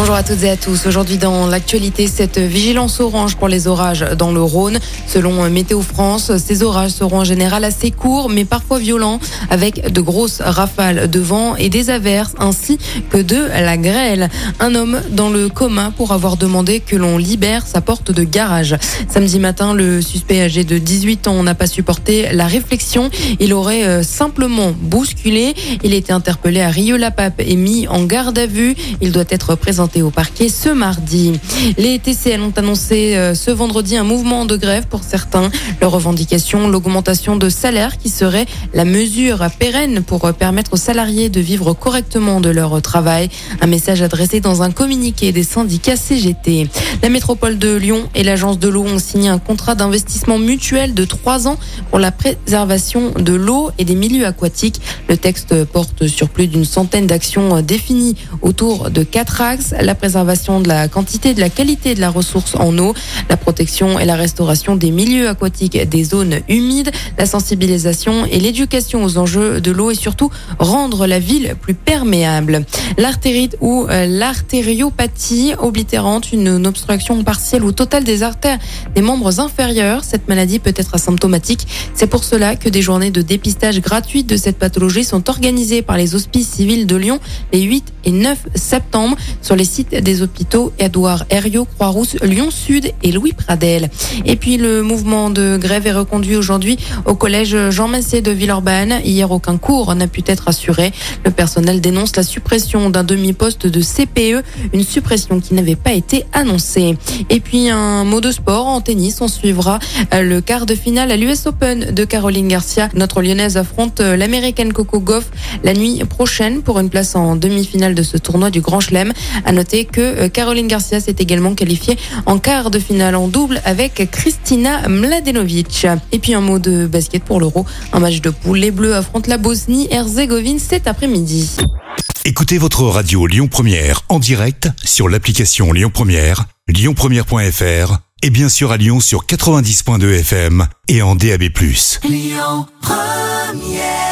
Bonjour à toutes et à tous. Aujourd'hui dans l'actualité, cette vigilance orange pour les orages dans le Rhône. Selon Météo France, ces orages seront en général assez courts mais parfois violents avec de grosses rafales de vent et des averses ainsi que de la grêle. Un homme dans le coma pour avoir demandé que l'on libère sa porte de garage. Samedi matin, le suspect âgé de 18 ans n'a pas supporté la réflexion. Il aurait euh, simplement bousculé. Il était interpellé à Rieux-la-Pape et mis en garde à vue. Il doit être présenté au parquet ce mardi. Les TCL ont annoncé euh, ce vendredi un mouvement de grève pour certains. Leur revendication, l'augmentation de salaire qui serait la mesure pérenne pour euh, permettre aux salariés de vivre correctement de leur travail. Un message adressé dans un communiqué des syndicats CGT. La métropole de Lyon et l'agence de l'eau ont signé un contrat d'investissement mutuel de trois ans pour la préservation de l'eau et des milieux aquatiques. Le texte porte sur plus d'une centaine d'actions euh, définies autour de quatre axes la préservation de la quantité de la qualité de la ressource en eau, la protection et la restauration des milieux aquatiques des zones humides, la sensibilisation et l'éducation aux enjeux de l'eau et surtout rendre la ville plus perméable. L'artérite ou euh, l'artériopathie oblitérante, une obstruction partielle ou totale des artères des membres inférieurs. Cette maladie peut être asymptomatique. C'est pour cela que des journées de dépistage gratuites de cette pathologie sont organisées par les hospices civils de Lyon les 8 et 9 septembre sur sites des hôpitaux Édouard Herriot, Croix-Rousse, Lyon Sud et Louis Pradel. Et puis le mouvement de grève est reconduit aujourd'hui au collège Jean Massé de Villeurbanne. Hier, aucun cours n'a pu être assuré. Le personnel dénonce la suppression d'un demi-poste de CPE, une suppression qui n'avait pas été annoncée. Et puis un mot de sport en tennis, on suivra le quart de finale à l'US Open de Caroline Garcia. Notre lyonnaise affronte l'américaine Coco Goff la nuit prochaine pour une place en demi-finale de ce tournoi du Grand Chelem. À noter que euh, Caroline Garcia s'est également qualifiée en quart de finale en double avec Kristina Mladenovic. Et puis un mot de basket pour l'Euro. Un match de poule. Les Bleus affrontent la Bosnie-Herzégovine cet après-midi. Écoutez votre radio Lyon Première en direct sur l'application Lyon Première, lyonpremière.fr et bien sûr à Lyon sur 90.2 FM et en DAB+. Lyon Première